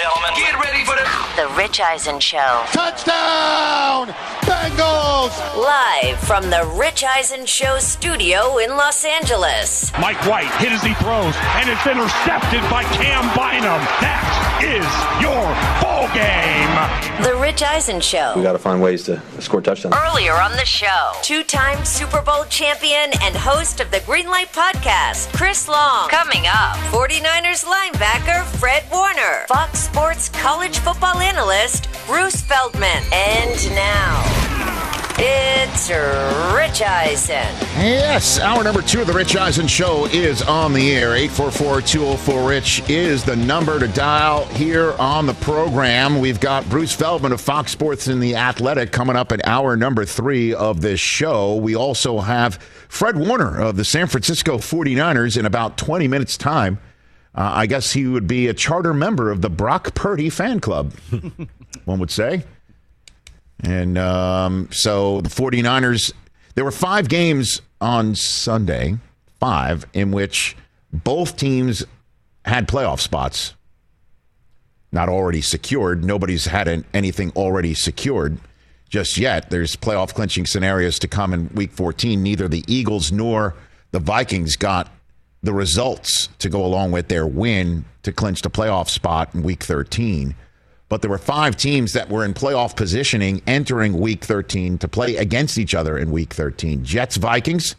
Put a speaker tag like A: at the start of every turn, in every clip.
A: gentlemen, get ready for the
B: The Rich Eisen Show.
C: Touchdown! Bengals!
B: Live from the Rich Eisen Show studio in Los Angeles.
D: Mike White hit as he throws, and it's intercepted by Cam Bynum. That is your ball game.
B: The Rich Eisen Show.
E: We got to find ways to score touchdowns.
B: Earlier on the show, two time Super Bowl champion and host of the Greenlight Podcast, Chris Long. Coming up, 49ers linebacker Fred Warner, Fox Sports college football analyst Bruce Feldman. And now, it's Rich Eisen.
C: Yes, hour number two of the Rich Eisen Show is on the air. 844-204-RICH is the number to dial here on the program. We've got Bruce Feldman of Fox Sports and The Athletic coming up at hour number three of this show. We also have Fred Warner of the San Francisco 49ers in about 20 minutes' time. Uh, I guess he would be a charter member of the Brock Purdy fan club, one would say. And um, so the 49ers, there were five games on Sunday, five, in which both teams had playoff spots. Not already secured. Nobody's had an, anything already secured just yet. There's playoff clinching scenarios to come in week 14. Neither the Eagles nor the Vikings got the results to go along with their win to clinch the playoff spot in week 13 but there were five teams that were in playoff positioning entering week 13 to play against each other in week 13 jets vikings.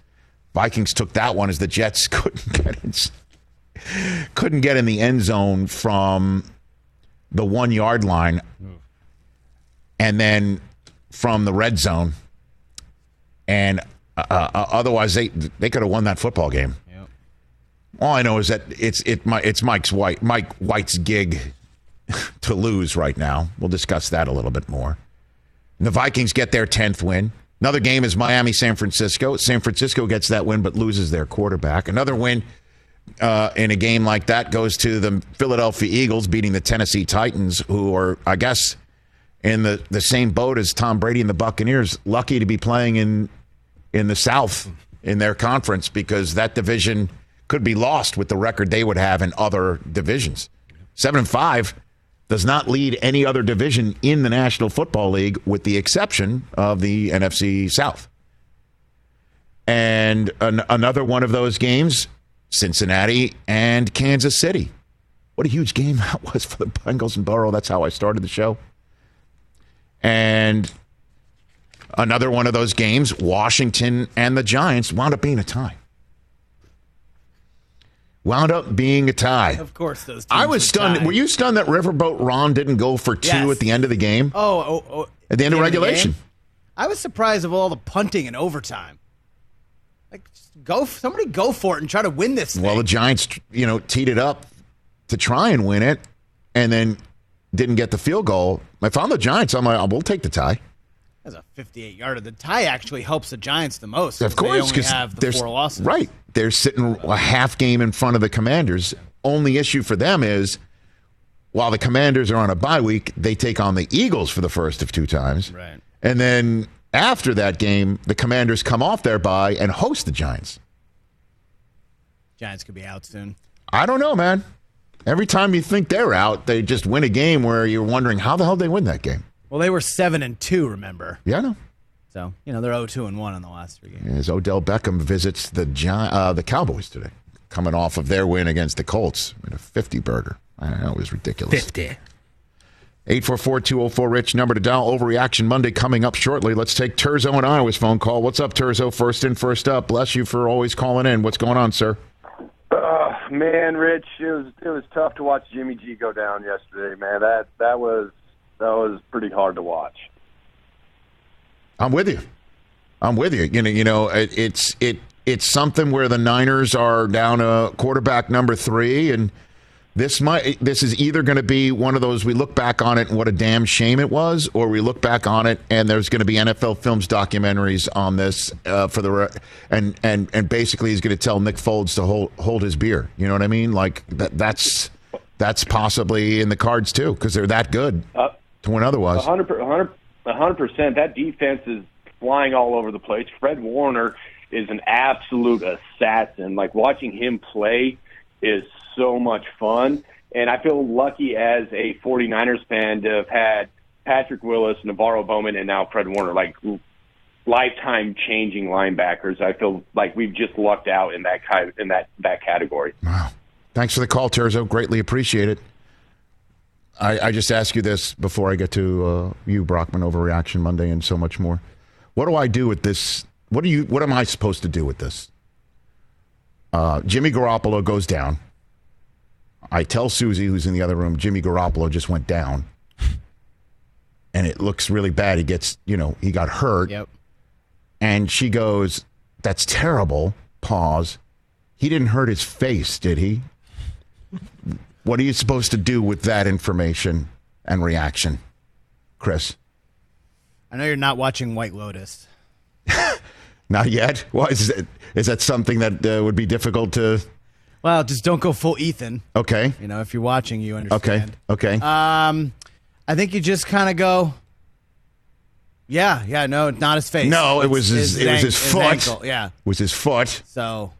C: Vikings took that one as the jets couldn't get in, couldn't get in the end zone from the one yard line. And then from the red zone. And uh, uh, otherwise they they could have won that football game. All I know is that it's it my it's Mike's White Mike White's gig to lose right now. We'll discuss that a little bit more. And the Vikings get their tenth win. Another game is Miami San Francisco. San Francisco gets that win but loses their quarterback. Another win uh, in a game like that goes to the Philadelphia Eagles beating the Tennessee Titans, who are I guess in the, the same boat as Tom Brady and the Buccaneers. Lucky to be playing in in the South in their conference because that division could be lost with the record they would have in other divisions. Seven and five does not lead any other division in the National Football League, with the exception of the NFC South. And an, another one of those games, Cincinnati and Kansas City. What a huge game that was for the Bengals and Burrow. That's how I started the show. And another one of those games, Washington and the Giants, wound up being a tie. Wound up being a tie.
F: Of course, those.
C: I was stunned.
F: tie.
C: Were you stunned that Riverboat Ron didn't go for two
F: Yes.
C: at the end of the game?
F: Oh, oh, oh
C: At the end of regulation.
F: game? I was surprised of all the punting and overtime. Like, go, somebody go for it and try to win this.
C: Well, the. Giants, you know, teed it up to try and win it, and then didn't get the field goal. If I'm the Giants, I'm like, oh, we'll take the tie.
F: That's a 58 yarder. The tie actually helps the Giants the most.
C: Of course, because
F: they only have the four losses.
C: right. They're sitting a half game in front of the Commanders. Only issue for them is while the Commanders are on a bye week, they take on the Eagles for the first of two times.
F: Right.
C: And then after that game, the Commanders come off their bye and host the Giants.
F: Giants could be out soon.
C: I don't know, man. Every time you think they're out, they just win a game where you're wondering how the hell they win that game.
F: Well, they were seven and two. Remember,
C: Yeah, I know.
F: So you know they're 0-2 and one in the last three games.
C: As Odell Beckham visits the Gi- uh, the Cowboys today, coming off of their win against the Colts in a 50 burger. I don't know, it was ridiculous.
G: 50.
C: 844-204-RICH, number to dial. Overreaction Monday coming up shortly. Let's take Turzo and Iowa's phone call. What's up, Turzo? First in, first up. Bless you for always calling in. What's going on, sir?
H: Uh, man, Rich, it was it was tough to watch Jimmy G go down yesterday. Man, that that was that was pretty hard to watch.
C: I'm with you. I'm with you. You know, you know, it, it's it it's something where the Niners are down a quarterback number three, and this might this is either going to be one of those we look back on it and what a damn shame it was, or we look back on it and there's going to be NFL Films documentaries on this uh, for the re- and and and basically he's going to tell Nick Foles to hold hold his beer. You know what I mean? Like that that's that's possibly in the cards too because they're that good
H: Uh,
C: to win otherwise.
H: A hundred, per- a hundred, a hundred percent. That defense is flying all over the place. Fred Warner is an absolute assassin. Like watching him play is so much fun. And I feel lucky as a 49ers fan to have had Patrick Willis, NaVorro Bowman, and now Fred Warner, like lifetime changing linebackers. I feel like we've just lucked out in that in that that category.
C: Wow. Thanks for the call, Terzo. Greatly appreciate it. I, I just ask you this before I get to uh, you, Brockman, overreaction Monday and so much more. What do I do with this? What do you? What am I supposed to do with this? Uh, Jimmy Garoppolo goes down. I tell Susie, who's in the other room, Jimmy Garoppolo just went down, and it looks really bad. He gets, you know, he got hurt.
F: Yep.
C: And she goes, "That's terrible." Pause. He didn't hurt his face, did he? What are you supposed to do with that information and reaction, Chris?
F: I know you're not watching White Lotus.
C: Not yet. Why is that? Is that something that uh, would be difficult to?
F: Well, just don't go full Ethan.
C: Okay.
F: You know, if you're watching, you understand.
C: Okay. Okay.
F: Um, I think you just kind of go. Yeah, yeah, no, not his face.
C: no, it was his. it was
F: an-
C: his foot.
F: ankle, yeah.
C: Was his foot,
F: So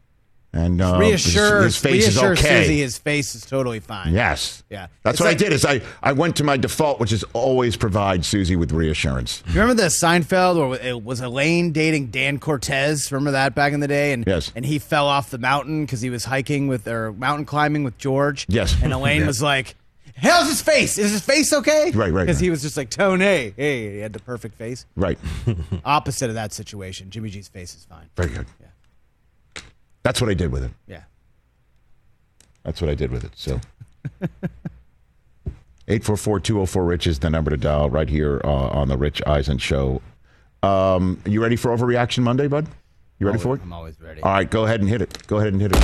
C: and uh,
F: reassure,
C: his, his face is okay.
F: Susie his face is totally fine.
C: Yes.
F: Yeah.
C: That's
F: It's
C: what
F: like-
C: I did. Is I I went to my default, which is always provide Susie with reassurance.
F: You remember the Seinfeld or it was Elaine dating Dan Cortese? Remember that back in the day? And
C: Yes.
F: and he fell off the mountain because he was hiking with or mountain climbing with George.
C: Yes.
F: And Elaine was like, "How's his face? Is his face okay?"
C: Right, right,
F: Because he was just like Tony. Hey, he had the perfect face.
C: Right.
F: Opposite of that situation, Jimmy G's face is fine.
C: Very good. That's what I did with it.
F: Yeah.
C: That's what I did with it. So. 844-204 Rich is the number to dial right here uh, on the Rich Eisen show. Um, you ready for overreaction Monday, bud? You ready for it?
F: I'm always ready.
C: All right, go ahead and hit it. Go ahead and hit it.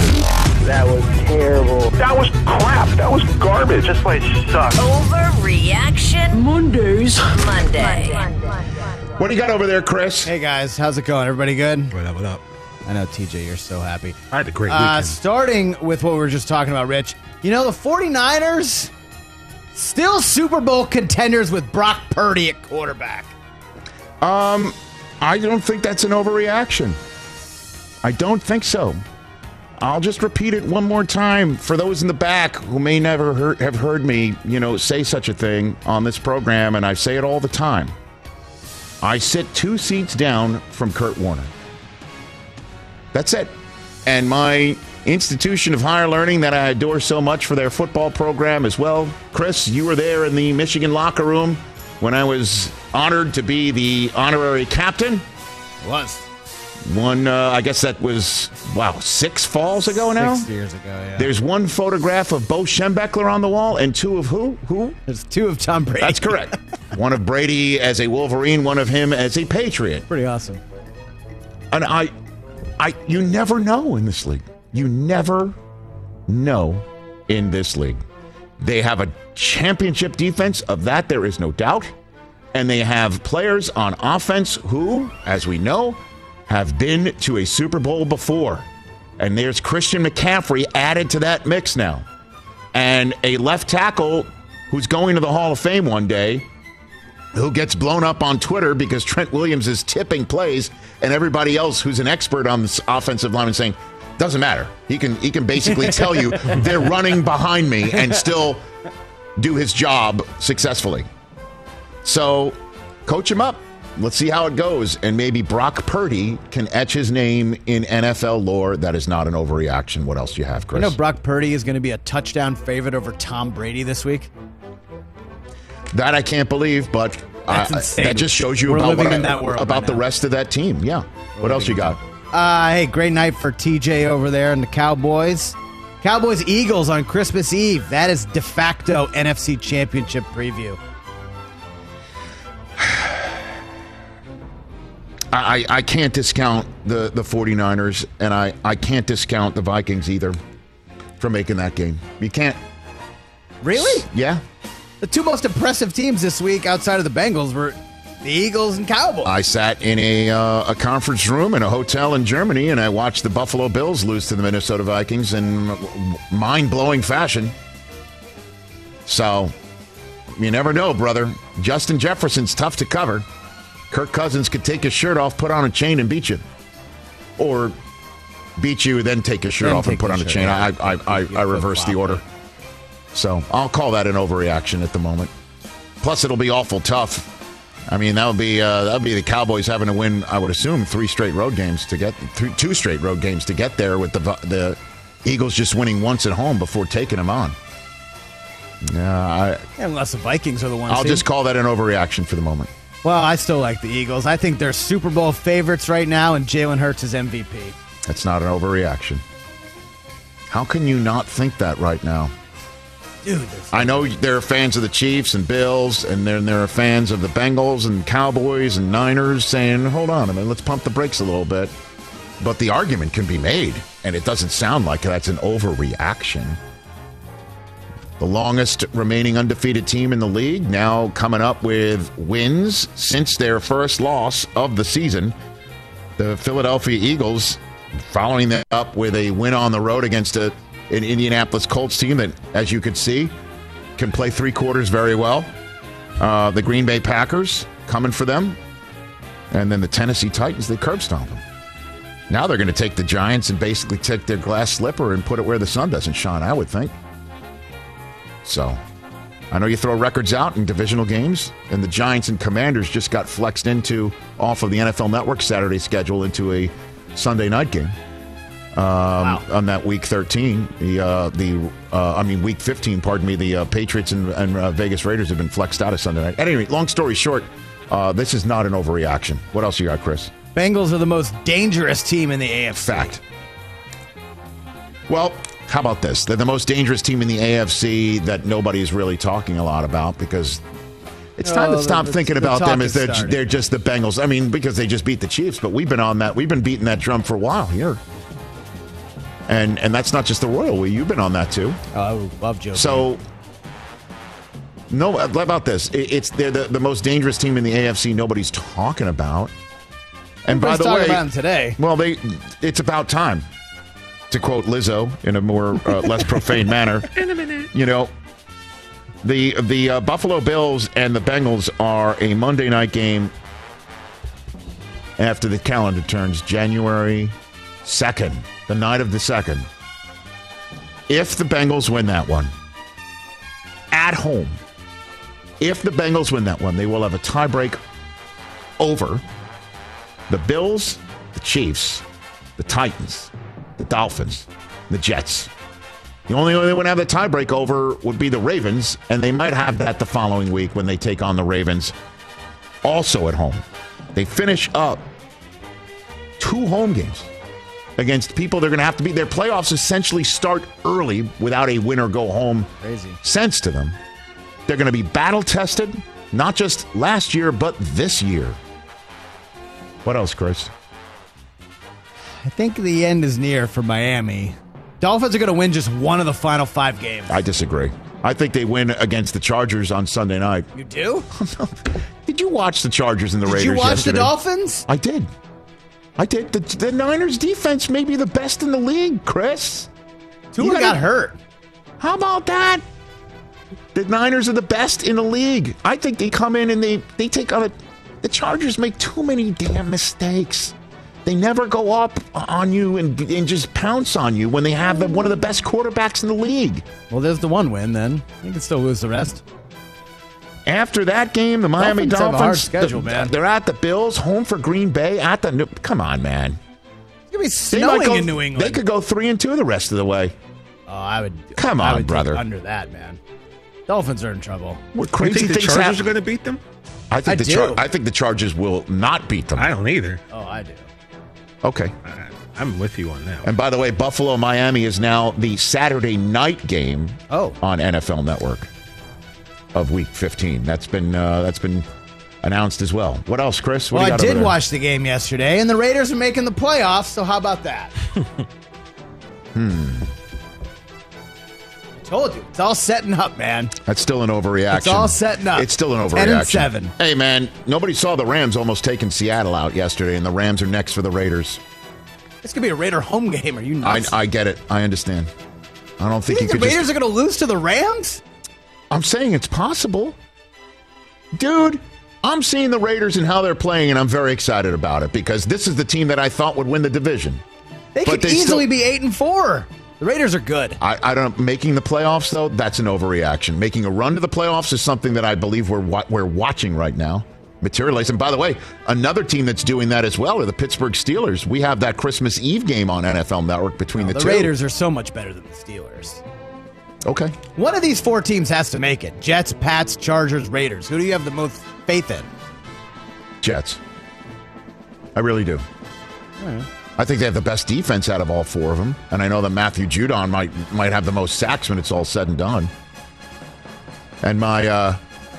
D: That was terrible. That was crap. That was garbage. This place sucks.
B: Overreaction
A: Mondays.
B: Monday.
C: What do you got over there, Chris?
F: Hey guys, how's it going? Everybody good?
A: What up, what up?
F: I know TJ, you're so happy.
A: I had a great
F: Uh, starting with what we were just talking about, Rich. You know, the 49ers still Super Bowl contenders with Brock Purdy at quarterback.
C: Um, I don't think that's an overreaction. I don't think so. I'll just repeat it one more time for those in the back who may never heard, have heard me, you know, say such a thing on this program, and I say it all the time. I sit two seats down from Kurt Warner. That's it. And my institution of higher learning that I adore so much for their football program as well. Chris, you were there in the Michigan locker room when I was honored to be the honorary captain.
F: Was
C: One, uh, I guess that was, wow, six falls ago now?
F: six years ago. Yeah.
C: There's one photograph of Bo Schembechler on the wall and two of who? Who?
F: There's two of Tom Brady.
C: That's correct. one of Brady as a Wolverine, one of him as a Patriot.
F: Pretty awesome.
C: And I, I, you never know in this league. You never know in this league. They have a championship defense, of that there is no doubt. And they have players on offense who, as we know, have been to a Super Bowl before. And there's Christian McCaffrey added to that mix now. And a left tackle who's going to the Hall of Fame one day who gets blown up on Twitter because Trent Williams is tipping plays, and everybody else who's an expert on this offensive line is saying, doesn't matter. He can he can basically tell you they're running behind me and still do his job successfully. So coach him up. Let's see how it goes. And maybe Brock Purdy can etch his name in NFL lore. That is not an overreaction. What else do you have, Chris?
F: You know, Brock Purdy is going to be a touchdown favorite over Tom Brady this week.
C: That I can't believe, but uh, that just shows you
F: We're
C: about,
F: living
C: what
F: in that world
C: about the rest of that team. Yeah. what else you got?
F: Uh, hey, great night for TJ over there and the Cowboys. Cowboys Eagles on Christmas Eve. That is de facto NFC Championship preview.
C: I, I can't discount the, the 49ers, and I, I can't discount the Vikings either for making that game. You can't.
F: Really?
C: Yeah.
F: The two most impressive teams this week outside of the Bengals were the Eagles and Cowboys.
C: I sat in a, uh, a conference room in a hotel in Germany, and I watched the Buffalo Bills lose to the Minnesota Vikings in mind blowing fashion. So, you never know, brother. Justin Jefferson's tough to cover. Kirk Cousins could take his shirt off, put on a chain, and beat you. Or beat you, then take his shirt
F: Then
C: off and put on a chain. I, I, I, I reversed the order. So I'll call that an overreaction at the moment. Plus, it'll be awful tough. I mean, that would be uh, that would be the Cowboys having to win. I would assume three straight road games to get three, two straight road games to get there. With the the Eagles just winning once at home before taking them on. Yeah, I,
F: Unless the Vikings are the ones.
C: I'll just call that an overreaction for the moment.
F: Well, I still like the Eagles. I think they're Super Bowl favorites right now, and Jalen Hurts is MVP.
C: That's not an overreaction. How can you not think that right now? I know there are fans of the Chiefs and Bills, and then there are fans of the Bengals and Cowboys and Niners saying, hold on a minute, let's pump the brakes a little bit. But the argument can be made, and it doesn't sound like that's an overreaction. The longest remaining undefeated team in the league now coming up with wins since their first loss of the season. The Philadelphia Eagles following that up with a win on the road against a, an Indianapolis Colts team that, as you could see, can play three quarters very well. Uh, the Green Bay Packers coming for them. And then the Tennessee Titans, they curb stomp them. Now they're going to take the Giants and basically take their glass slipper and put it where the sun doesn't shine, I would think. So, I know you throw records out in divisional games, and the Giants and Commanders just got flexed into off of the NFL Network Saturday schedule into a Sunday night game um, on that week 13. The uh, the uh, I mean week 15. Pardon me. The uh, Patriots and, and uh, Vegas Raiders have been flexed out of Sunday night. At any rate, long story short, uh, this is not an overreaction. What else you got, Chris?
F: Bengals are the most dangerous team in the AFC.
C: Fact. Well, how about this? They're the most dangerous team in the AFC that nobody's really talking a lot about because it's time
F: Oh,
C: to stop
F: the-
C: thinking
F: the
C: about
F: talk
C: them
F: is
C: as they're,
F: starting.
C: they're just the Bengals. I mean, because they just beat the Chiefs, but we've been on that. We've been beating that drum for a while here. And and that's not just the royal we. You've been on that too.
F: Oh, I love Joe.
C: So, no, how about this? It- It's they're the, the most dangerous team in the AFC. Nobody's talking about. And by the way,
F: about them today.
C: well, they it's about time. To quote Lizzo in a more uh, less profane manner, in a minute. You know, the the uh, Buffalo Bills and the Bengals are a Monday night game after the calendar turns January second, the night of the second. If the Bengals win that one at home, if the Bengals win that one, they will have a tiebreak over the Bills, the Chiefs, the Titans, the Dolphins, the Jets. The only way they would have the tiebreak over would be the Ravens, and they might have that the following week when they take on the Ravens, also at home. They finish up two home games against people they're going to have to beat. Their playoffs essentially start early without a win or go home
F: Crazy.
C: sense to them. They're going to be battle tested, not just last year, but this year. What else, Chris?
F: I think the end is near for Miami. Dolphins are going to win just one of the final five games.
C: I disagree. I think they win against the Chargers on Sunday night.
F: You do?
C: Did you watch the Chargers and the
F: Did
C: Raiders Did
F: you watch
C: yesterday?
F: the Dolphins?
C: I did. I did. The, the Niners defense may be the best in the league, Chris.
F: Tua got hurt.
C: How about that? The Niners are the best in the league. I think they come in and they, they take on it. The Chargers make too many damn mistakes. They never go up on you and, and just pounce on you when they have the, one of the best quarterbacks in the league.
F: Well, there's the one win then. You can still lose the rest.
C: After that game, the Miami
F: Dolphins have a
C: Dolphins,
F: hard schedule,
C: the-
F: man.
C: They're at the Bills, home for Green Bay. At the New- come on, man.
F: It's going to be
C: They
F: snowing
C: go-
F: in New England.
C: They could go three and two the rest of the way.
F: oh, I would.
C: Come
F: I
C: on,
F: would take
C: brother.
F: Under that, man. Dolphins are in trouble.
C: What
A: You
C: crazy
A: think the
C: things
A: Chargers
C: happen?
A: are going to beat them?
C: I think
F: I
C: the Char- I think the Chargers will not beat them.
A: I don't either.
F: Oh, I do.
C: Okay.
A: I, I'm with you on that.
C: And by the way, Buffalo Miami is now the Saturday night game
F: Oh.
C: on NFL Network of Week 15. That's been uh, that's been announced as well. What else, Chris? What
F: Well, I did watch the game yesterday, and the Raiders are making the playoffs. So how about that? hmm. Told you, it's all setting up, man.
C: That's still an overreaction.
F: It's all setting up.
C: It's still an
F: 10 and
C: overreaction.
F: seven.
C: Hey, man, nobody saw the Rams almost taking Seattle out yesterday, and the Rams are next for the Raiders.
F: This gonna be a Raider home game. Are you
C: I,
F: nuts?
C: I get it. I understand. I don't
F: you
C: think you,
F: think the Raiders
C: just.
F: are gonna lose to the Rams?
C: I'm saying it's possible. Dude, I'm seeing the Raiders and how they're playing, and I'm very excited about it because this is the team that I thought would win the division.
F: They
C: But
F: could
C: they
F: easily
C: still-
F: be eight and four. The Raiders are good.
C: I, I don't know. making the playoffs though. That's an overreaction. Making a run to the playoffs is something that I believe we're we're watching right now materialize. And by the way, another team that's doing that as well are the Pittsburgh Steelers. We have that Christmas Eve game on NFL Network between the,
F: the
C: two.
F: Raiders are so much better than the Steelers.
C: Okay.
F: One of these four teams has to make it: Jets, Pats, Chargers, Raiders. Who do you have the most faith in?
C: Jets. I really do. I think they have the best defense out of all four of them, and I know that Matthew Judon might might have the most sacks when it's all said and done. And my uh,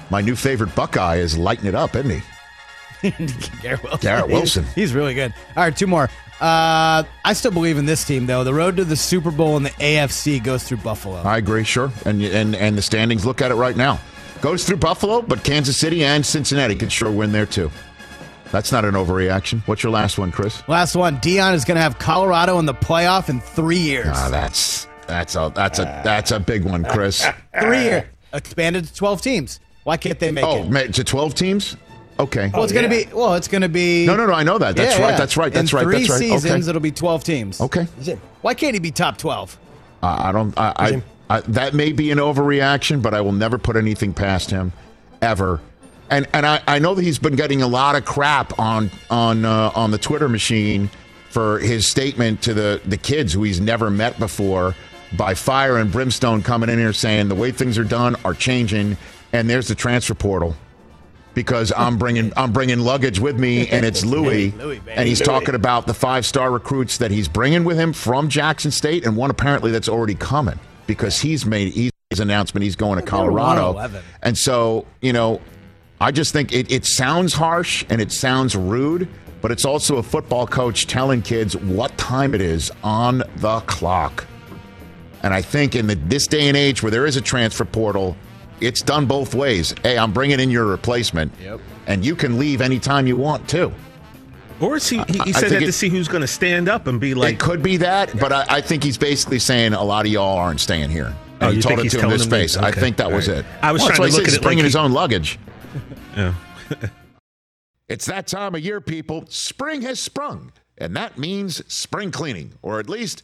C: my new favorite Buckeye is lighting it up, isn't he?
F: Garrett Wilson.
C: Garrett Wilson.
F: He's, he's really good. All right, two more. Uh, I still believe in this team, though. The road to the Super Bowl in the AFC goes through Buffalo.
C: I agree, sure. And and and the standings look at it right now. Goes through Buffalo, but Kansas City and Cincinnati could sure win there too. That's not an overreaction. What's your last one, Chris?
F: Last one. Deion is going to have Colorado in the playoff in three years.
C: Ah, that's that's a that's a that's a big one, Chris.
F: three years. Expanded to 12 teams. Why can't they make
C: oh,
F: it?
C: ma- to twelve teams? Okay.
F: Well, it's going to be. Well, it's going to be.
C: No, no, no. I know that. That's
F: Yeah,
C: right.
F: yeah.
C: That's right. That's
F: In
C: right.
F: Three
C: That's right.
F: seasons,
C: okay.
F: it'll be 12 teams.
C: Okay.
F: Why can't he be top 12?
C: Uh, I don't. I, I, I that may be an overreaction, but I will never put anything past him, ever. And and I, I know that he's been getting a lot of crap on on uh, on the Twitter machine for his statement to the the kids who he's never met before by fire and brimstone coming in here saying the way things are done are changing, and there's the transfer portal. Because I'm bringing I'm bringing luggage with me, and it's Louis,
F: Louis,
C: and he's talking about the five star recruits that he's bringing with him from Jackson State, and one apparently that's already coming because he's made he's his announcement he's going to Colorado, and so you know, I just think it, it sounds harsh and it sounds rude, but it's also a football coach telling kids what time it is on the clock. And I think in the, this day and age where there is a transfer portal, it's done both ways. Hey, I'm bringing in your replacement,
F: Yep.
C: and you can leave anytime you want too.
A: Or is he? He, he said that
C: it-
A: to see who's going to stand up and be like,
C: it could be that, but I, I think he's basically saying a lot of y'all aren't staying here. And
A: Oh,
C: he
A: you
C: told it to him in his face. I think that was it.
A: I was
C: Well,
A: trying to look at
C: he's
A: it like
C: bringing
A: he-
C: his own luggage.
A: Yeah.
C: It's that time of year, people. Spring has sprung, and that means spring cleaning, or at least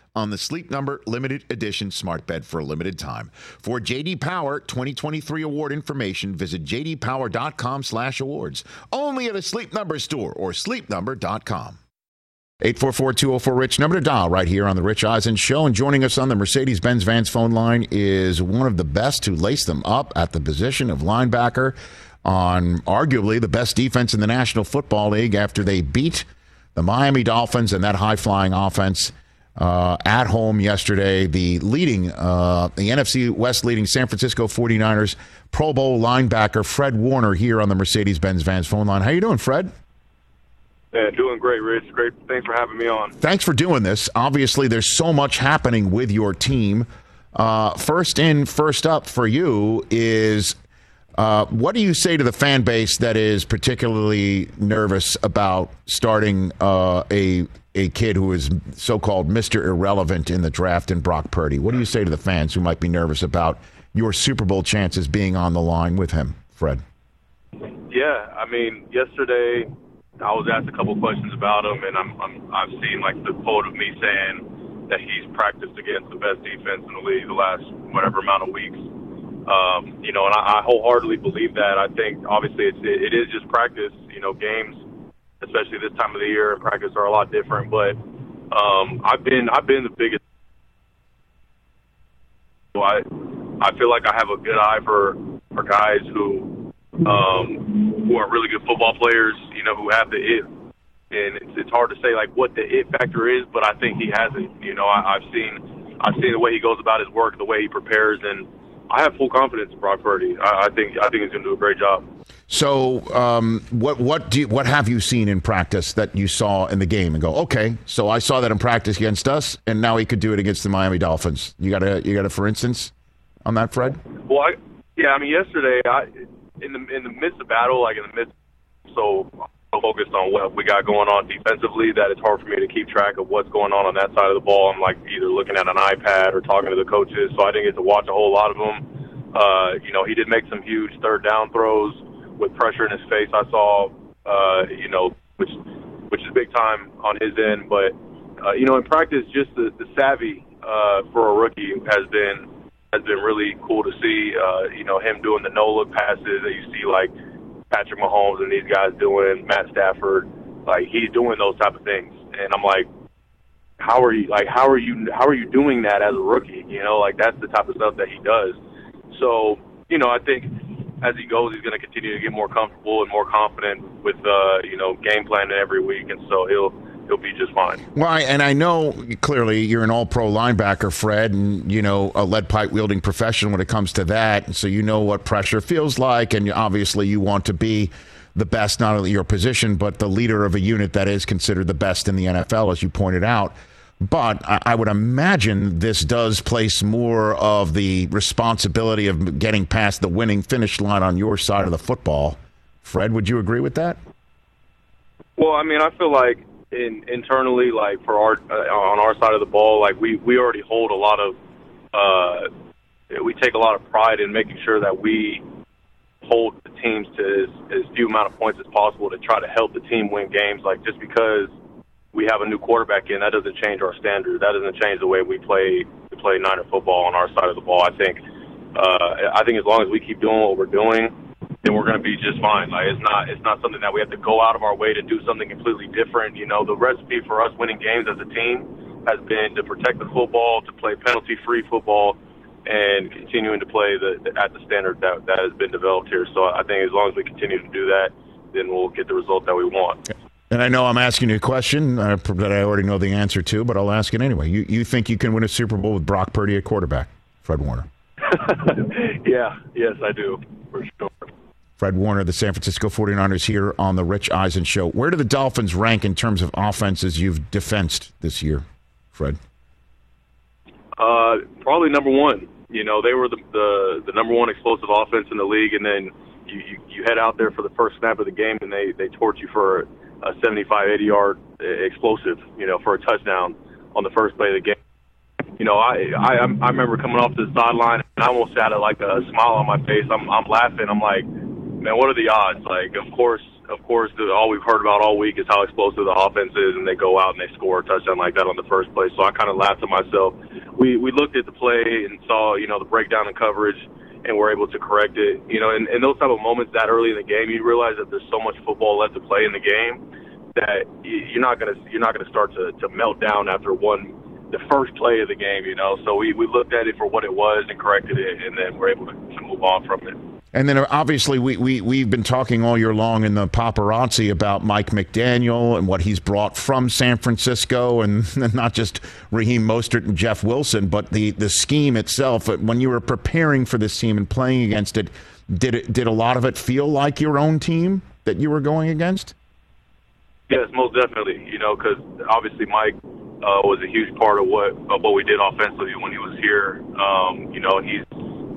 C: on the Sleep Number limited edition smart bed for a limited time. For JD Power 2023 award information, visit jdpower.com/awards. Only at a Sleep Number store or sleepnumber.com. 844-204-RICH, number to dial right here on the Rich Eisen Show. And joining us on the Mercedes-Benz Vans phone line is one of the best to lace them up at the position of linebacker on arguably the best defense in the National Football League after they beat the Miami Dolphins and that high-flying offense uh, at home yesterday. The leading, uh, the NFC West leading San Francisco 49ers Pro Bowl linebacker Fred Warner here on the Mercedes-Benz Vans phone line. How you doing, Fred?
G: Yeah, doing great, Rich. Great. Thanks for having me on.
C: Thanks for doing this. Obviously, there's so much happening with your team. Uh, first in, first up for you is uh, what do you say to the fan base that is particularly nervous about starting uh, a a kid who is so-called Mr. Irrelevant in the draft in Brock Purdy? What do you say to the fans who might be nervous about your Super Bowl chances being on the line with him, Fred?
G: Yeah, I mean, yesterday I was asked a couple questions about him, and I'm, I'm I've seen like the quote of me saying that he's practiced against the best defense in the league the last whatever amount of weeks. Um, you know, and I, I wholeheartedly believe that. I think obviously it's, it, it is just practice. You know, games, especially this time of the year, and practice are a lot different. But um, I've been I've been the biggest. I I feel like I have a good eye for for guys who um, who are really good football players. You know, who have the it. And it's, it's hard to say like what the it factor is, but I think he has it. You know, I, I've seen I've seen the way he goes about his work, the way he prepares, and I have full confidence in Brock Purdy. I, I think I think he's going to do a great job.
C: So, um, what what do you, what have you seen in practice that you saw in the game and go, okay, so I saw that in practice against us, and now he could do it against the Miami Dolphins. You got a you got a for instance on that, Fred?
G: Well, I, yeah, I mean, yesterday, I in the in the midst of battle, like in the midst, so focused on what we got going on defensively that it's hard for me to keep track of what's going on on that side of the ball. I'm like either looking at an iPad or talking to the coaches, so I didn't get to watch a whole lot of them. Uh, you know, he did make some huge third down throws with pressure in his face. I saw, uh, you know, which which is big time on his end. But uh, you know, in practice, just the, the savvy uh, for a rookie has been has been really cool to see. Uh, you know, him doing the no look passes that you see like Patrick Mahomes and these guys doing, Matt Stafford, like he's doing those type of things, and I'm like, how are you like how are you how are you doing that as a rookie? You know, like that's the type of stuff that he does. So you know, I think as he goes, he's going to continue to get more comfortable and more confident with uh, you know game planning every week, and so he'll he'll be just fine.
C: Well, and I know clearly you're an all-pro linebacker, Fred, and you know a lead pipe wielding profession when it comes to that. So you know what pressure feels like, and obviously you want to be the best, not only your position, but the leader of a unit that is considered the best in the NFL, as you pointed out. But I would imagine this does place more of the responsibility of getting past the winning finish line on your side of the football. Fred, would you agree with that?
G: Well, I mean, I feel like in, internally, like for our uh, on our side of the ball, like we we already hold a lot of uh, we take a lot of pride in making sure that we hold the teams to as, as few amount of points as possible to try to help the team win games. Like just because we have a new quarterback in, that doesn't change our standard. That doesn't change the way we play we play Niner football on our side of the ball. I think uh, I think as long as we keep doing what we're doing then we're going to be just fine. Like it's not it's not something that we have to go out of our way to do something completely different. You know, the recipe for us winning games as a team has been to protect the football, to play penalty-free football, and continuing to play the, the at the standard that that has been developed here. So I think as long as we continue to do that, then we'll get the result that we want.
C: And I know I'm asking you a question uh, that I already know the answer to, but I'll ask it anyway. You you think you can win a Super Bowl with Brock Purdy at quarterback, Fred Warner?
G: yeah, yes, I do for sure.
C: Fred Warner, the San Francisco 49ers, here on the Rich Eisen Show. Where do the Dolphins rank in terms of offenses you've defensed this year, Fred?
G: Uh, probably number one. You know, they were the, the the number one explosive offense in the league, and then you, you you head out there for the first snap of the game, and they they torch you for a 75, 80 yard explosive. You know, for a touchdown on the first play of the game. You know, I I I remember coming off the sideline, and I almost had a, like a smile on my face. I'm I'm laughing. I'm like man, what are the odds? Like, of course, of course, the, all we've heard about all week is how explosive the offense is, and they go out and they score a touchdown like that on the first play. So I kind of laughed to myself. We we looked at the play and saw, you know, the breakdown in coverage, and we're able to correct it. You know, and, and those type of moments that early in the game, you realize that there's so much football left to play in the game that you're not gonna you're not gonna start to to melt down after one the first play of the game. You know, so we we looked at it for what it was and corrected it, and then we're able to, to move on from it.
C: And then uh, obviously we, we, we've been talking all year long in the paparazzi about Mike McDaniel and what he's brought from San Francisco and, and not just Raheem Mostert and Jeff Wilson, but the, the scheme itself. When you were preparing for this team and playing against it, did it did a lot of it feel like your own team that you were going against?
G: Yes, most definitely. You know, because obviously Mike uh, was a huge part of what of what we did offensively when he was here. Um, you know, he's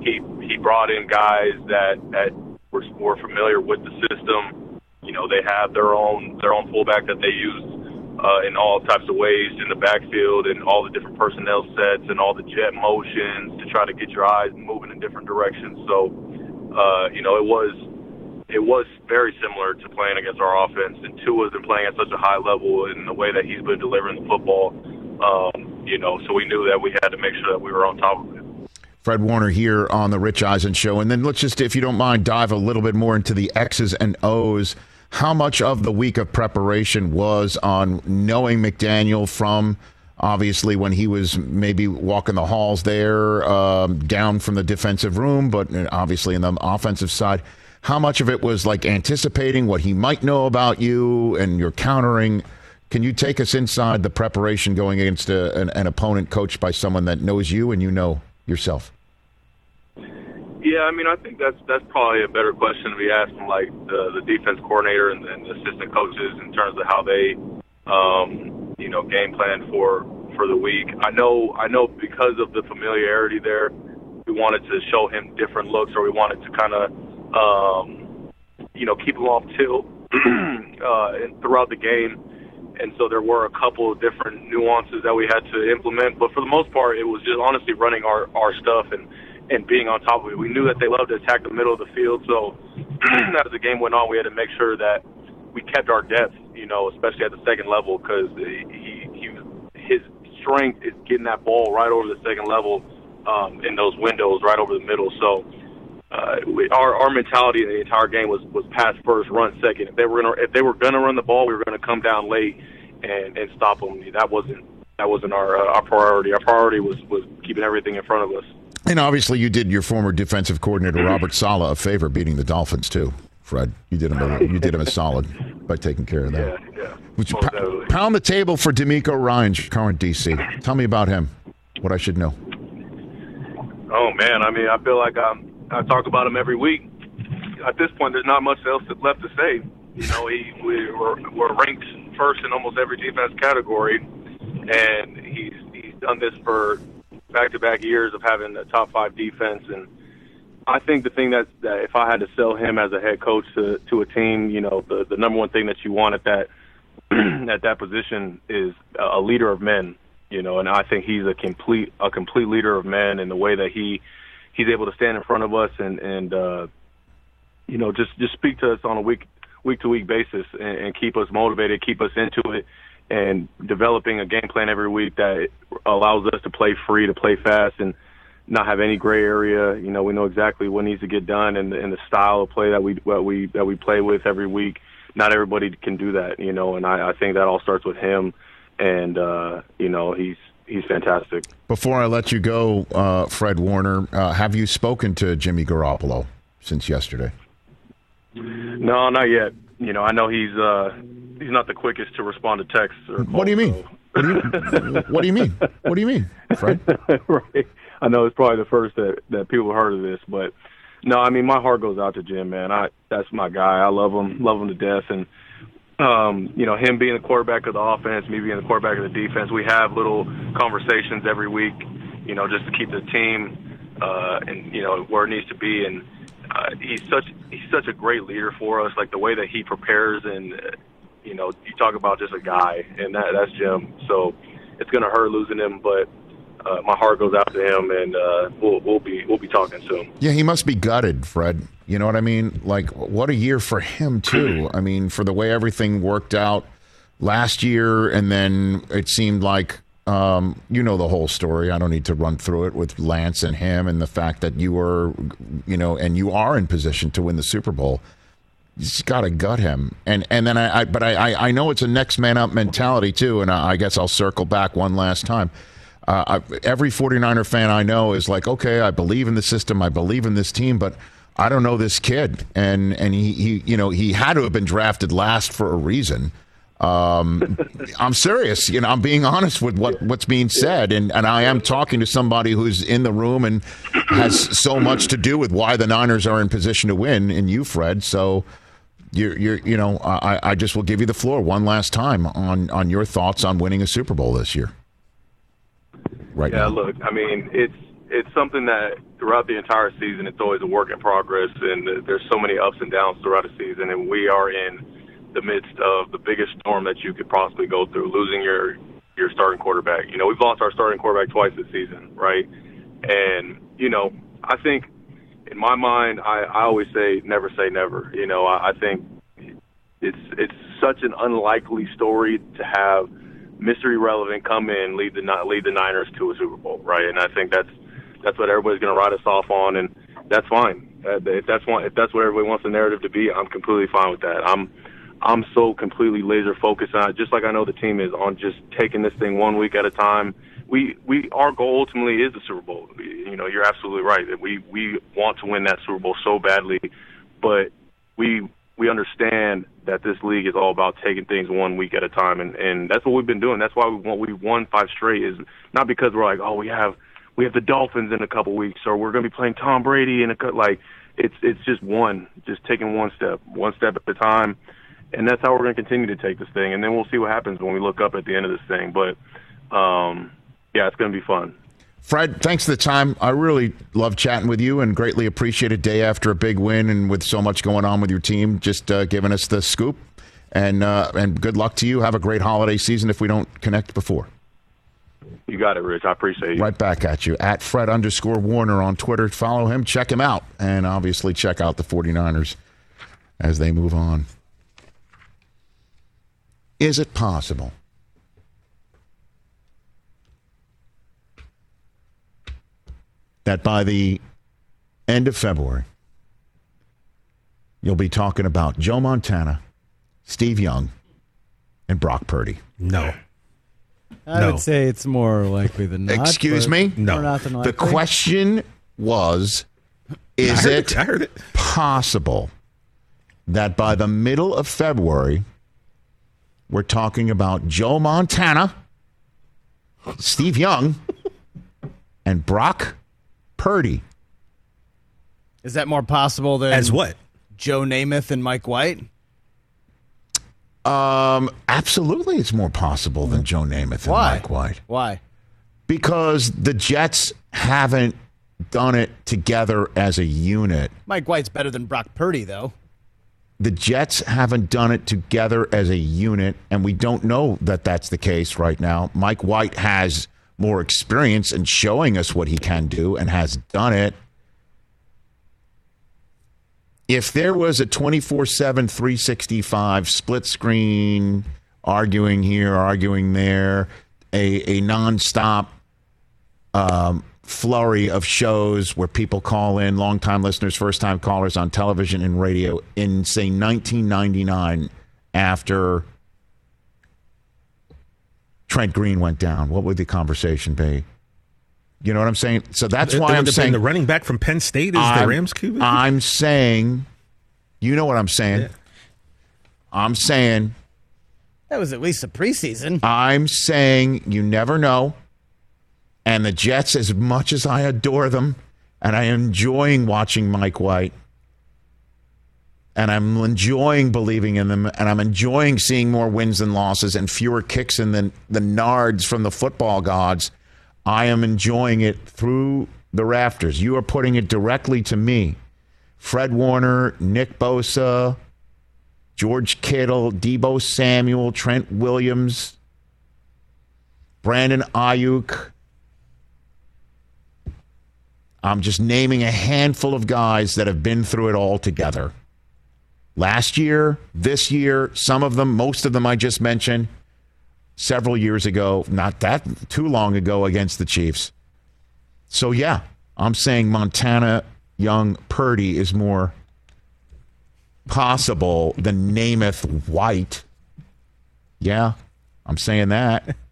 G: he he brought in guys that that were, were familiar with the system. You know, they have their own their own fullback that they use uh, in all types of ways in the backfield and all the different personnel sets and all the jet motions to try to get your eyes moving in different directions. So, uh, you know, it was it was very similar to playing against our offense. And Tua's been playing at such a high level in the way that he's been delivering the football. Um, you know, so we knew that we had to make sure that we were on top of it.
C: Fred Warner here on the Rich Eisen show. And then let's just, if you don't mind, dive a little bit more into the X's and O's. How much of the week of preparation was on knowing McDaniel from obviously when he was maybe walking the halls there, um, down from the defensive room, but obviously in the offensive side? How much of it was like anticipating what he might know about you and your countering? Can you take us inside the preparation going against a, an, an opponent coached by someone that knows you and you know yourself?
G: Yeah, I mean, I think that's that's probably a better question to be asking, like the the defense coordinator and, and the assistant coaches in terms of how they, um, you know, game plan for for the week. I know, I know, because of the familiarity there, we wanted to show him different looks, or we wanted to kind of, um, you know, keep him off tilt uh, throughout the game. And so there were a couple of different nuances that we had to implement, but for the most part, it was just honestly running our our stuff and and being on top of it. We knew that they loved to attack the middle of the field, so as the game went on, we had to make sure that we kept our depth, you know, especially at the second level, because he, he his strength is getting that ball right over the second level um, in those windows, right over the middle. So uh, we, our our mentality in the entire game was was pass first, run second. If they were gonna if they were gonna run the ball, we were gonna come down late and and stop them. That wasn't that wasn't our uh, our priority. Our priority was was keeping everything in front of us.
C: And obviously, you did your former defensive coordinator Robert Saleh a favor beating the Dolphins too, Fred. You did him a, you did him a solid by taking care of that.
G: Yeah, yeah.
C: Would you p- pound the table for DeMeco Ryans current DC? Tell me about him. What I should know.
G: Oh man, I mean, I feel like I'm, I talk about him every week. At this point, there's not much else left to say. You know, he we, we're, we're ranked first in almost every defense category, and he's he's done this for back-to-back years of having a top five defense. And I think the thing that, that if I had to sell him as a head coach to to a team, you know, the the number one thing that you want at that at that position is a leader of men. You know, and I think he's a complete a complete leader of men in the way that he he's able to stand in front of us and and uh, you know just just speak to us on a week week to week basis and, and keep us motivated, keep us into it, and developing a game plan every week that allows us to play free, to play fast, and not have any gray area. You know, we know exactly what needs to get done and, and the style of play that we that we that we play with every week. Not everybody can do that, you know, and I, I think that all starts with him, and uh, you know he's he's fantastic.
C: Before I let you go, uh, Fred Warner, uh, have you spoken to Jimmy Garoppolo since yesterday?
G: No, not yet. You know, I know he's uh, he's not the quickest to respond to texts. Or
C: what do you mean? What do you, what do you mean? What do you mean, Fred?
G: right. I know it's probably the first that that people heard of this, but no, I mean my heart goes out to Jim, man. I that's my guy. I love him, love him to death, and um, you know him being the quarterback of the offense, me being the quarterback of the defense. We have little conversations every week, you know, just to keep the team uh, and you know where it needs to be. And uh, he's such he's such a great leader for us. Like the way that he prepares and. Uh, you know, you talk about just a guy, and that, that's Jim. So it's going to hurt losing him, but uh, my heart goes out to him, and uh, we'll, we'll be we'll be talking soon.
C: Yeah, he must be gutted, Fred. You know what I mean? Like, what a year for him too. I mean, for the way everything worked out last year, and then it seemed like um, you know the whole story. I don't need to run through it with Lance and him, and the fact that you were, you know, and you are in position to win the Super Bowl You just got to gut him. And and then I, I but I, I know it's a next man up mentality too. And I, I guess I'll circle back one last time. Uh, I, every 49er fan I know is like, okay, I believe in the system, I believe in this team, but I don't know this kid. And and he, he you know he had to have been drafted last for a reason. Um, I'm serious. You know, I'm being honest with what, what's being said, and, and I am talking to somebody who's in the room and has so much to do with why the Niners are in position to win, and you, Fred. So you're, you're, you know, I, I just will give you the floor one last time on on your thoughts on winning a Super Bowl this year. Right
G: Yeah,
C: now.
G: look, I mean, it's it's something that throughout the entire season, it's always a work in progress, and there's so many ups and downs throughout the season, and we are in the midst of the biggest storm that you could possibly go through, losing your your starting quarterback. You know, we've lost our starting quarterback twice this season, right? And you know, I think in my mind, I, I always say never say never. You know, I, I think it's it's such an unlikely story to have Mr. Irrelevant come in lead the lead the Niners to a Super Bowl, right? And I think that's that's what everybody's going to write us off on, and that's fine. Uh, If that's one, if that's what everybody wants the narrative to be, I'm completely fine with that. I'm I'm so completely laser focused on just like I know the team is on just taking this thing one week at a time. We we our goal ultimately is the Super Bowl. You know, you're absolutely right that we we want to win that Super Bowl so badly, but we we understand that this league is all about taking things one week at a time, and and that's what we've been doing. That's why we want we won five straight is not because we're like oh we have we have the Dolphins in a couple weeks or we're going to be playing Tom Brady in a cou- like it's it's just one just taking one step one step at a time, and that's how we're going to continue to take this thing, and then we'll see what happens when we look up at the end of this thing. But um, yeah, it's going to be fun.
C: Fred, thanks for the time. I really love chatting with you and greatly appreciate a day after a big win and with so much going on with your team, just uh, giving us the scoop. And uh, and good luck to you. Have a great holiday season if we don't connect before.
G: You got it, Rich. I appreciate you.
C: Right back at you at Fred underscore Warner on Twitter. Follow him, check him out, and obviously check out the 49ers as they move on. Is it possible? That by the end of February, you'll be talking about Joe Montana, Steve Young, and Brock Purdy.
A: No.
F: I
A: No.
F: would say it's more likely than not.
C: Excuse me?
A: No.
F: More not than
C: The question was
A: I
C: Is
A: heard
C: it
A: it. I heard it.
C: possible that by the middle of February, we're talking about Joe Montana, Steve Young, and Brock Purdy?
F: Is that more possible than
A: As what?
F: Joe Namath and Mike White?
C: Um, absolutely, it's more possible than Joe Namath and
F: Why?
C: Mike White
F: Why?
C: because the Jets haven't done it together as a unit.
F: Mike White's better than Brock Purdy, though.
C: the Jets haven't done it together as a unit, and we don't know that that's the case right now. Mike White has more experience and showing us what he can do and has done it. If there was a 24 7, 365 split screen, arguing here, arguing there, a, a nonstop um, flurry of shows where people call in, longtime listeners, first time callers on television and radio in, say, 1999 after Trent Green went down. What would the conversation be? You know what I'm saying? So that's
A: It-
C: why
A: it
C: I'm
A: would have been
C: saying
A: the running back from Penn State is the
C: I'm-
A: Rams QB.
C: I'm saying, you know what I'm saying?
A: Yeah.
C: I'm saying,
F: That was at least a preseason.
C: I'm saying you never know. And the Jets, as much as I adore them, and I am enjoying watching Mike White, and I'm enjoying believing in them, and I'm enjoying seeing more wins than losses and fewer kicks in the, the nards from the football gods. I am enjoying it through the rafters. You are putting it directly to me. Fred Warner, Nick Bosa, George Kittle, Deebo Samuel, Trent Williams, Brandon Aiyuk. I'm just naming a handful of guys that have been through it all together. Last year, this year, some of them, most of them I just mentioned, several years ago, not that too long ago against the Chiefs. So, yeah, I'm saying Montana, Young, Purdy is more possible than Namath White. Yeah, I'm saying that.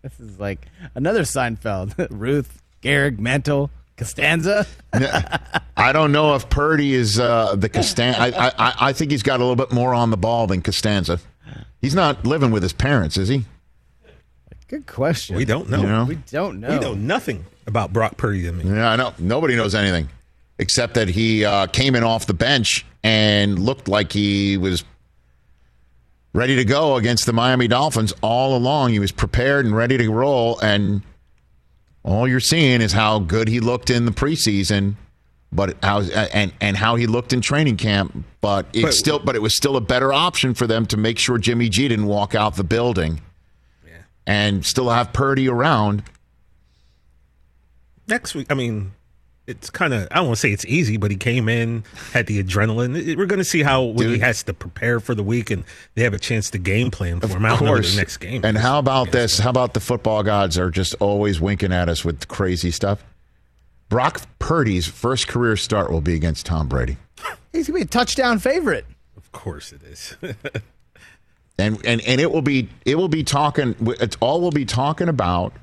F: This is like another Seinfeld. Ruth, Gehrig, Mantle, Costanza.
C: I don't know if Purdy is uh, the Costanza. I, I, I think he's got a little bit more on the ball than Costanza. He's not living with his parents, is he?
F: Good question.
A: we don't know.
C: You know?
F: We don't know.
A: We know nothing about Brock Purdy. I mean,
C: Yeah, I know. Nobody knows anything. except that he uh, came in off the bench and looked like he was ready to go against the Miami Dolphins all along. He was prepared and ready to roll, and all you're seeing is how good he looked in the preseason, but how and and how he looked in training camp. But it's
A: But-
C: still, but it was still a better option for them to make sure Jimmy G didn't walk out the building, and still have Purdy around.
A: Next week, I mean, it's kind of I don't want to say it's easy, but he came in, had the adrenaline. We're going to see how when he has to prepare for the week, and they have a chance to game plan for him. I don't the next game.
C: And how about this? How about the football gods are just always winking at us with crazy stuff? Brock Purdy's first career start will be against Tom Brady.
F: He's gonna be a touchdown favorite.
A: Of course, it is.
C: and and and it will be it will be talking it's all we'll be talking about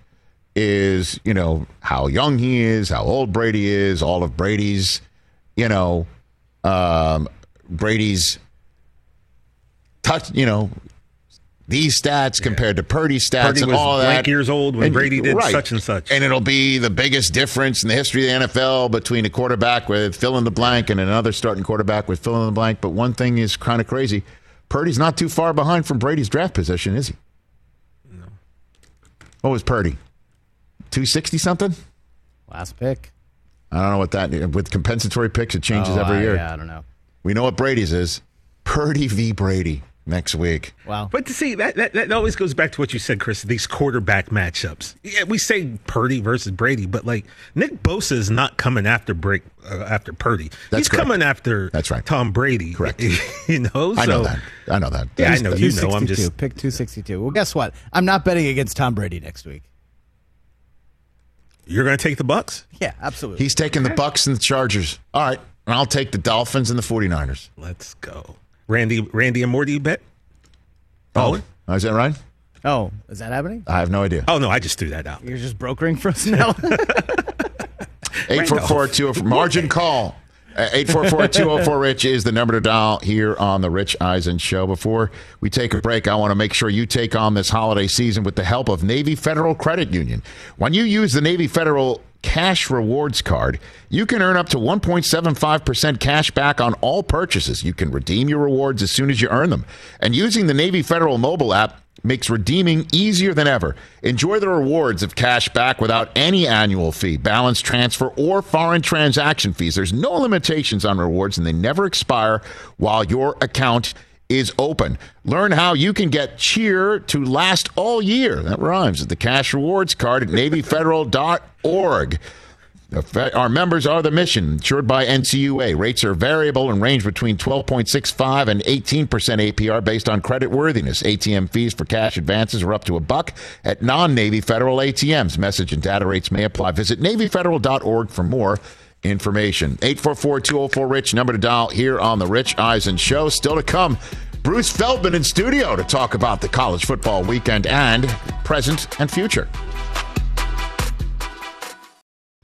C: is you know how young he is how old brady is all of brady's you know um brady's touch you know these stats compared to Purdy's stats
A: Purdy
C: and all
A: blank
C: that.
A: years old when Brady did such and such.
C: And it'll be the biggest difference in the history of the NFL between a quarterback with fill in the blank and another starting quarterback with fill in the blank. But one thing is kind of crazy. Purdy's not too far behind from Brady's draft position, is he? No. What was Purdy? 260 something?
F: Last pick.
C: I don't know what that with compensatory picks it changes
F: Oh,
C: every
F: I-
C: year.
F: Yeah, I don't know.
C: We know what Brady's is. Purdy v Brady next week.
F: Wow.
A: But to see that, that that always goes back to what you said, Chris. These quarterback matchups. Yeah, we say Purdy versus Brady, but like Nick Bosa is not coming after break uh, after Purdy.
C: That's
A: He's
C: correct.
A: coming after
C: That's right.
A: Tom Brady.
C: Correct.
A: you know, So,
C: I know that. I know that.
A: Yeah, I know you know. I'm just
F: pick 262. Well, guess what? I'm not betting against Tom Brady next week.
A: You're going to take the Bucks.
F: Yeah, absolutely.
C: He's taking the Bucks and the Chargers. All right. And I'll take the Dolphins and the 49ers.
A: Let's go, Randy. Randy and Morty, you bet.
C: Oh, is that right?
F: oh, is that happening?
C: I have no idea.
A: Oh no, I just threw that out.
F: You're just brokering for us now.
C: 844 margin call. Uh, 844 Rich is the number to dial here on the Rich Eisen Show. Before we take a break, I want to make sure you take on this holiday season with the help of Navy Federal Credit Union. When you use the Navy Federal Cash Rewards Card, you can earn up to 1.75% cash back on all purchases. You can redeem your rewards as soon as you earn them. And using the Navy Federal mobile app makes redeeming easier than ever. Enjoy the rewards of cash back without any annual fee, balance transfer, or foreign transaction fees. There's no limitations on rewards and they never expire while your account is open. Learn how you can get cheer to last all year. That rhymes with the cash rewards card at NavyFederal.org. Our members are the mission, insured by NCUA. Rates are variable and range between 12.65 and 18% APR based on credit worthiness. ATM fees for cash advances are up to a buck at non-Navy Federal ATMs. Message and data rates may apply. Visit NavyFederal.org for more information. 844-204-RICH, number to dial here on the Rich Eisen Show. Still to come, Bruce Feldman in studio to talk about the college football weekend and present and future.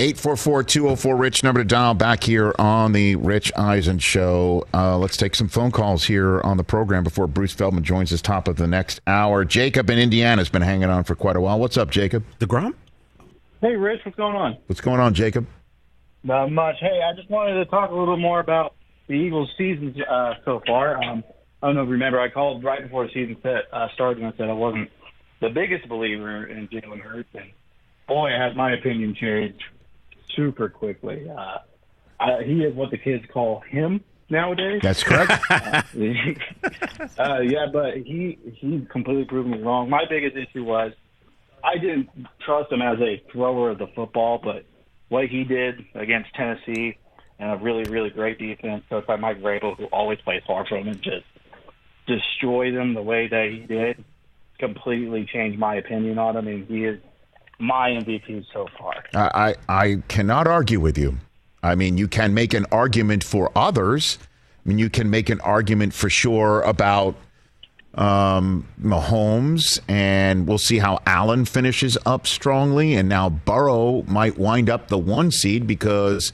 C: 844-204-RICH, number to dial back here on the Rich Eisen Show. Uh, let's take some phone calls here on the program before Bruce Feldman joins us top of the next hour. Jacob in Indiana has been hanging on for quite a while. What's up, Jacob?
A: DeGrom?
I: Hey, Rich, what's going on?
C: What's going on, Jacob?
I: Not much. Hey, I just wanted to talk a little more about the Eagles' season uh, so far. Um, I don't know if you remember, I called right before the season set, uh, started and I said I wasn't the biggest believer in Jalen Hurts, and boy, has my opinion changed super quickly. Uh, I, he is what the kids call him nowadays.
C: That's correct.
I: uh, yeah, but he he completely proved me wrong. My biggest issue was I didn't trust him as a thrower of the football, but what he did against Tennessee and a really really great defense coached by Mike Vrabel, who always plays hard for him, and just destroy them the way that he did, completely changed my opinion on him, and he is my MVP so far.
C: I, I, cannot argue with you. I mean, you can make an argument for others. I mean, you can make an argument for sure about um, Mahomes, and we'll see how Allen finishes up strongly. And now Burrow might wind up the one seed because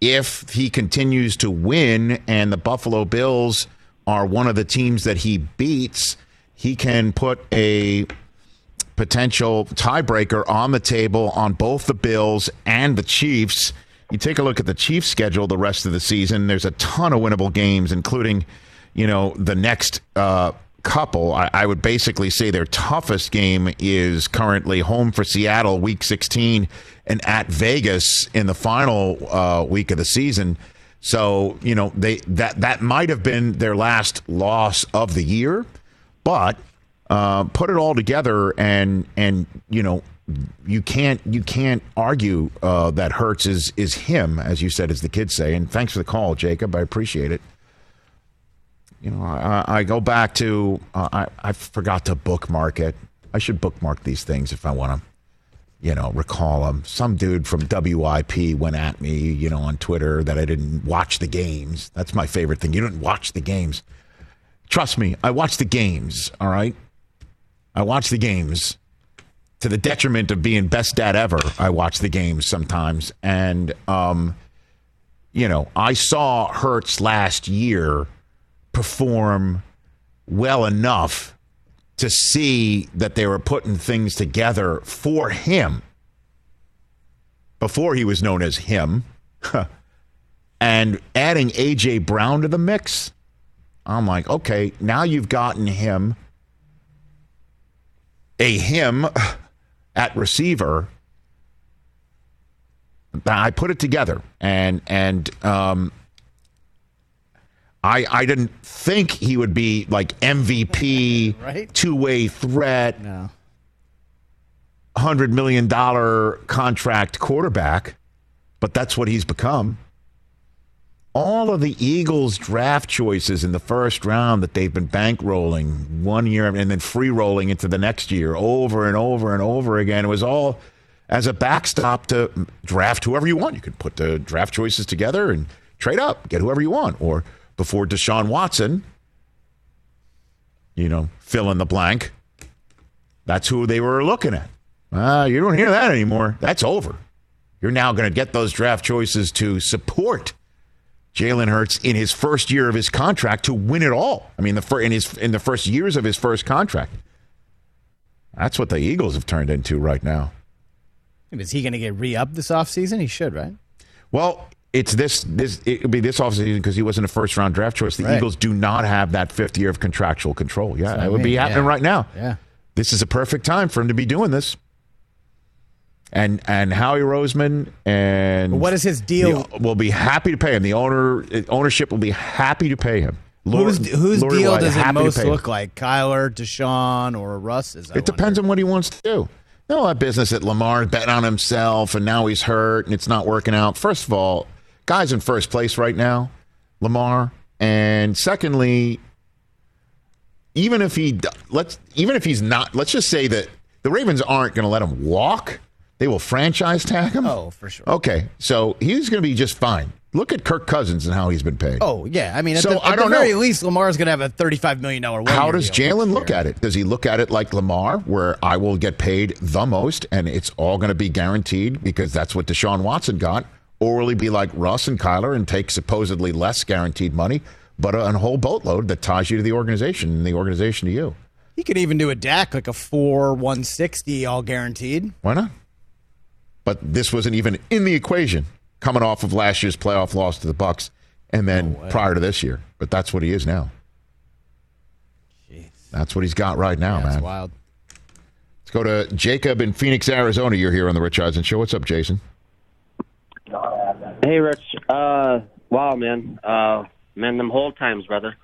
C: if he continues to win and the Buffalo Bills are one of the teams that he beats, he can put a potential tiebreaker on the table on both the Bills and the Chiefs. You take a look at the Chiefs' schedule the rest of the season. There's a ton of winnable games, including, you know, the next uh, couple. I, I would basically say their toughest game is currently home for Seattle, Week 16, and at Vegas in the final uh, week of the season. So you know they that that might have been their last loss of the year, but uh, put it all together and and you know you can't you can't argue uh, that Hurts is is him as you said as the kids say. And thanks for the call, Jacob. I appreciate it. You know, I, I go back to uh, I I forgot to bookmark it. I should bookmark these things if I want to you know, recall them. Some dude from WIP went at me, you know, on Twitter that I didn't watch the games. That's my favorite thing. You didn't watch the games. Trust me, I watch the games, all right? I watch the games to the detriment of being best dad ever. I watch the games sometimes. And, um, you know, I saw Hurts last year perform well enough to see that they were putting things together for him before he was known as him. and adding AJ Brown to the mix, I'm like, okay, now you've gotten him a him at receiver. I put it together and and um, I I didn't think he would be like MVP,
F: Right.
C: two way threat,
F: No.
C: hundred million dollar contract quarterback, but that's what he's become. All of the Eagles draft choices in the first round that they've been bankrolling one year and then free rolling into the next year over and over and over again. It was all as a backstop to draft whoever you want. You could put the draft choices together and trade up, get whoever you want. Or before Deshaun Watson, you know, fill in the blank. That's who they were looking at. Uh, you don't hear that anymore. That's over. You're now going to get those draft choices to support Jalen Hurts in his first year of his contract to win it all. I mean, the fir- in his in the first years of his first contract. That's what the Eagles have turned into right now.
F: Is he going to get re-upped this offseason? He should, right?
C: Well, it's this this it would be this offseason because he wasn't a first round draft choice. The
F: Right.
C: Eagles do not have that fifth year of contractual control. Yeah,
F: That's what I
C: it would be happening
F: yeah.
C: right now.
F: Yeah.
C: This is a perfect time for him to be doing this. And and Howie Roseman and
F: what is his deal?
C: the- will be happy to pay him. The owner uh, ownership will be happy to pay him. Lord-
F: whose deal
C: White,
F: does it most
C: pay him.
F: look like? Kyler, Deshaun, or Russ? I
C: It depends on what he wants to do. No, that business that Lamar's betting on himself and now he's hurt and it's not working out. First of all, guy's in first place right now, Lamar. And secondly, even if he let's even if he's not, let's just say that the Ravens aren't going to let him walk. They will franchise tag him.
F: Oh, for sure.
C: Okay, so he's going to be just fine. Look at Kirk Cousins and how he's been paid.
F: Oh yeah, I mean, at
C: So,
F: the,
C: I don't
F: the very
C: know.
F: least, Lamar's going to have a thirty-five million dollar.
C: How does Jalen look at it? Does he look at it like Lamar, where I will get paid the most and it's all going to be guaranteed because that's what Deshaun Watson got? Or will he be like Russ and Kyler and take supposedly less guaranteed money, but a, a whole boatload that ties you to the organization and the organization to you?
F: He could even do a Dak like a four one sixty, all guaranteed.
C: Why not? But this wasn't even in the equation coming off of last year's playoff loss to the Bucks and then prior to this year. But that's what he is now. That's what he's got right now, man.
F: That's wild.
C: Let's go to Jacob in Phoenix, Arizona. You're here on the Rich Eisen Show. What's up, Jason?
J: Hey, Rich. Uh, wow, man. Uh, man, them whole times, brother.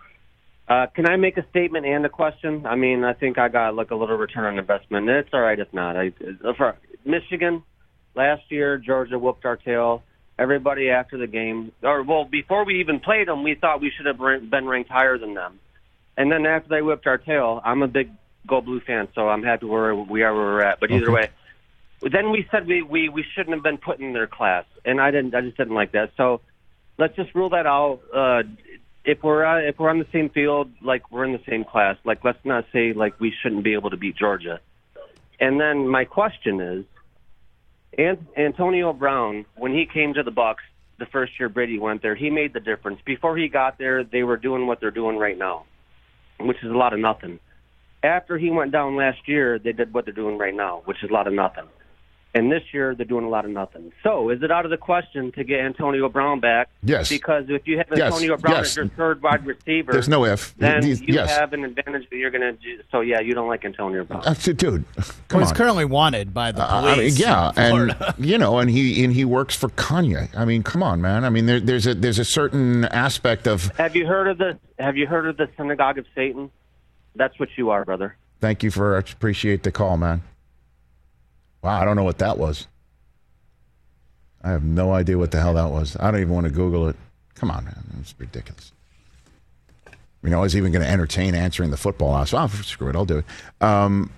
J: Uh, can I make a statement and a question? I mean, I think I got like a little return on investment. It's all right if not. I, for Michigan last year, Georgia whooped our tail. Everybody after the game, or well, before we even played them, we thought we should have been ranked higher than them. And then after they whipped our tail, I'm a big Go Blue fan, so I'm happy where we are where we're at. But either way, then we said we, we, we shouldn't have been put in their class, and I didn't. I just didn't like that. So let's just rule that out. Uh, if we're uh, if we're on the same field, like we're in the same class, like let's not say like we shouldn't be able to beat Georgia. And then my question is, An- Antonio Brown, when he came to the Bucks the first year Brady went there, he made the difference. Before he got there, they were doing what they're doing right now, which is a lot of nothing. After he went down last year, they did what they're doing right now, which is a lot of nothing. And this year, they're doing a lot of nothing. So, is it out of the question to get Antonio Brown back?
C: Yes.
J: Because if you have
C: Yes,
J: Antonio Brown
C: yes.
J: as your third wide receiver,
C: There's no if.
J: Then
C: He's-
J: you
C: yes.
J: have an advantage that you're going to do. So, yeah, you don't like Antonio Brown.
C: Uh, dude, come
F: Well, he's currently wanted by the
C: Uh, I mean, yeah, and you know, and he and he works for Kanye. I mean, come on, man. I mean, there, there's a there's a certain aspect of.
J: Have you heard of the Have you heard of the synagogue of Satan? That's what you are, brother.
C: Thank you for appreciate the call, man. Wow, I don't know what that was. I have no idea what the hell that was. I don't even want to Google it. Come on, man, it's ridiculous. You know, I was even going to entertain answering the football. I said, oh, screw it, I'll do it. Um,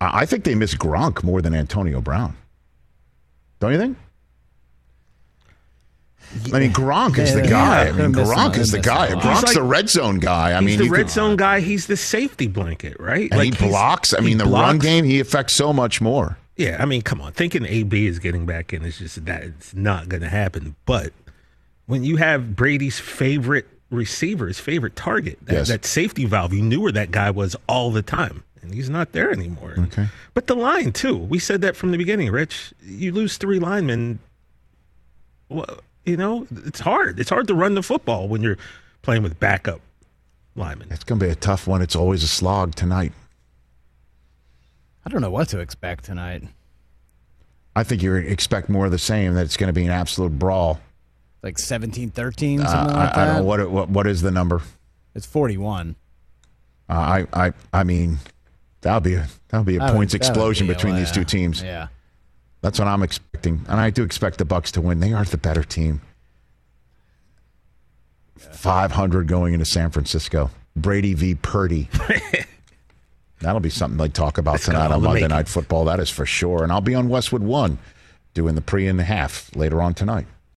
C: I I think they miss Gronk more than Antonio Brown. Don't you think? I mean, Gronk is the
A: Yeah,
C: guy. I mean, Gronk
A: him.
C: is the guy. Gronk's
A: like-
C: the red zone guy. I
A: he's
C: mean,
A: the red
C: can-
A: zone guy. He's the safety blanket, right?
C: and he blocks. I mean, the run
A: blocks.
C: game, he affects so much more.
A: Yeah, I mean, come on. Thinking AB is getting back in is just that it's not going to happen. But when you have Brady's favorite receiver, his favorite target, that,
C: Yes.
A: that safety valve, you knew where that guy was all the time, and he's not there anymore.
C: Okay.
A: But the line too. We said that from the beginning, Rich. You lose three linemen. Well, you know, it's hard. It's hard to run the football when you're playing with backup linemen.
C: It's going to be a tough one. It's always a slog tonight.
F: I don't know what to expect tonight.
C: I think you expect more of the same. That it's going to be an absolute brawl.
F: Like 17 13,
C: Uh,
F: something
C: I,
F: like that.
C: I don't know what, what what is the number.
F: It's 41.
C: Uh, I I I mean, that'll be a that'll be a
F: That
C: points
F: would
C: explosion
F: be
C: between these two teams.
F: Yeah.
C: That's what I'm expecting, and I do expect the Bucks to win. They are the better team. Five hundred going into San Francisco. Brady v. Purdy. That'll be something they talk about
A: It's
C: tonight on Monday. Night Football. That is for sure. And I'll be on Westwood One, doing the pre and the half later on tonight.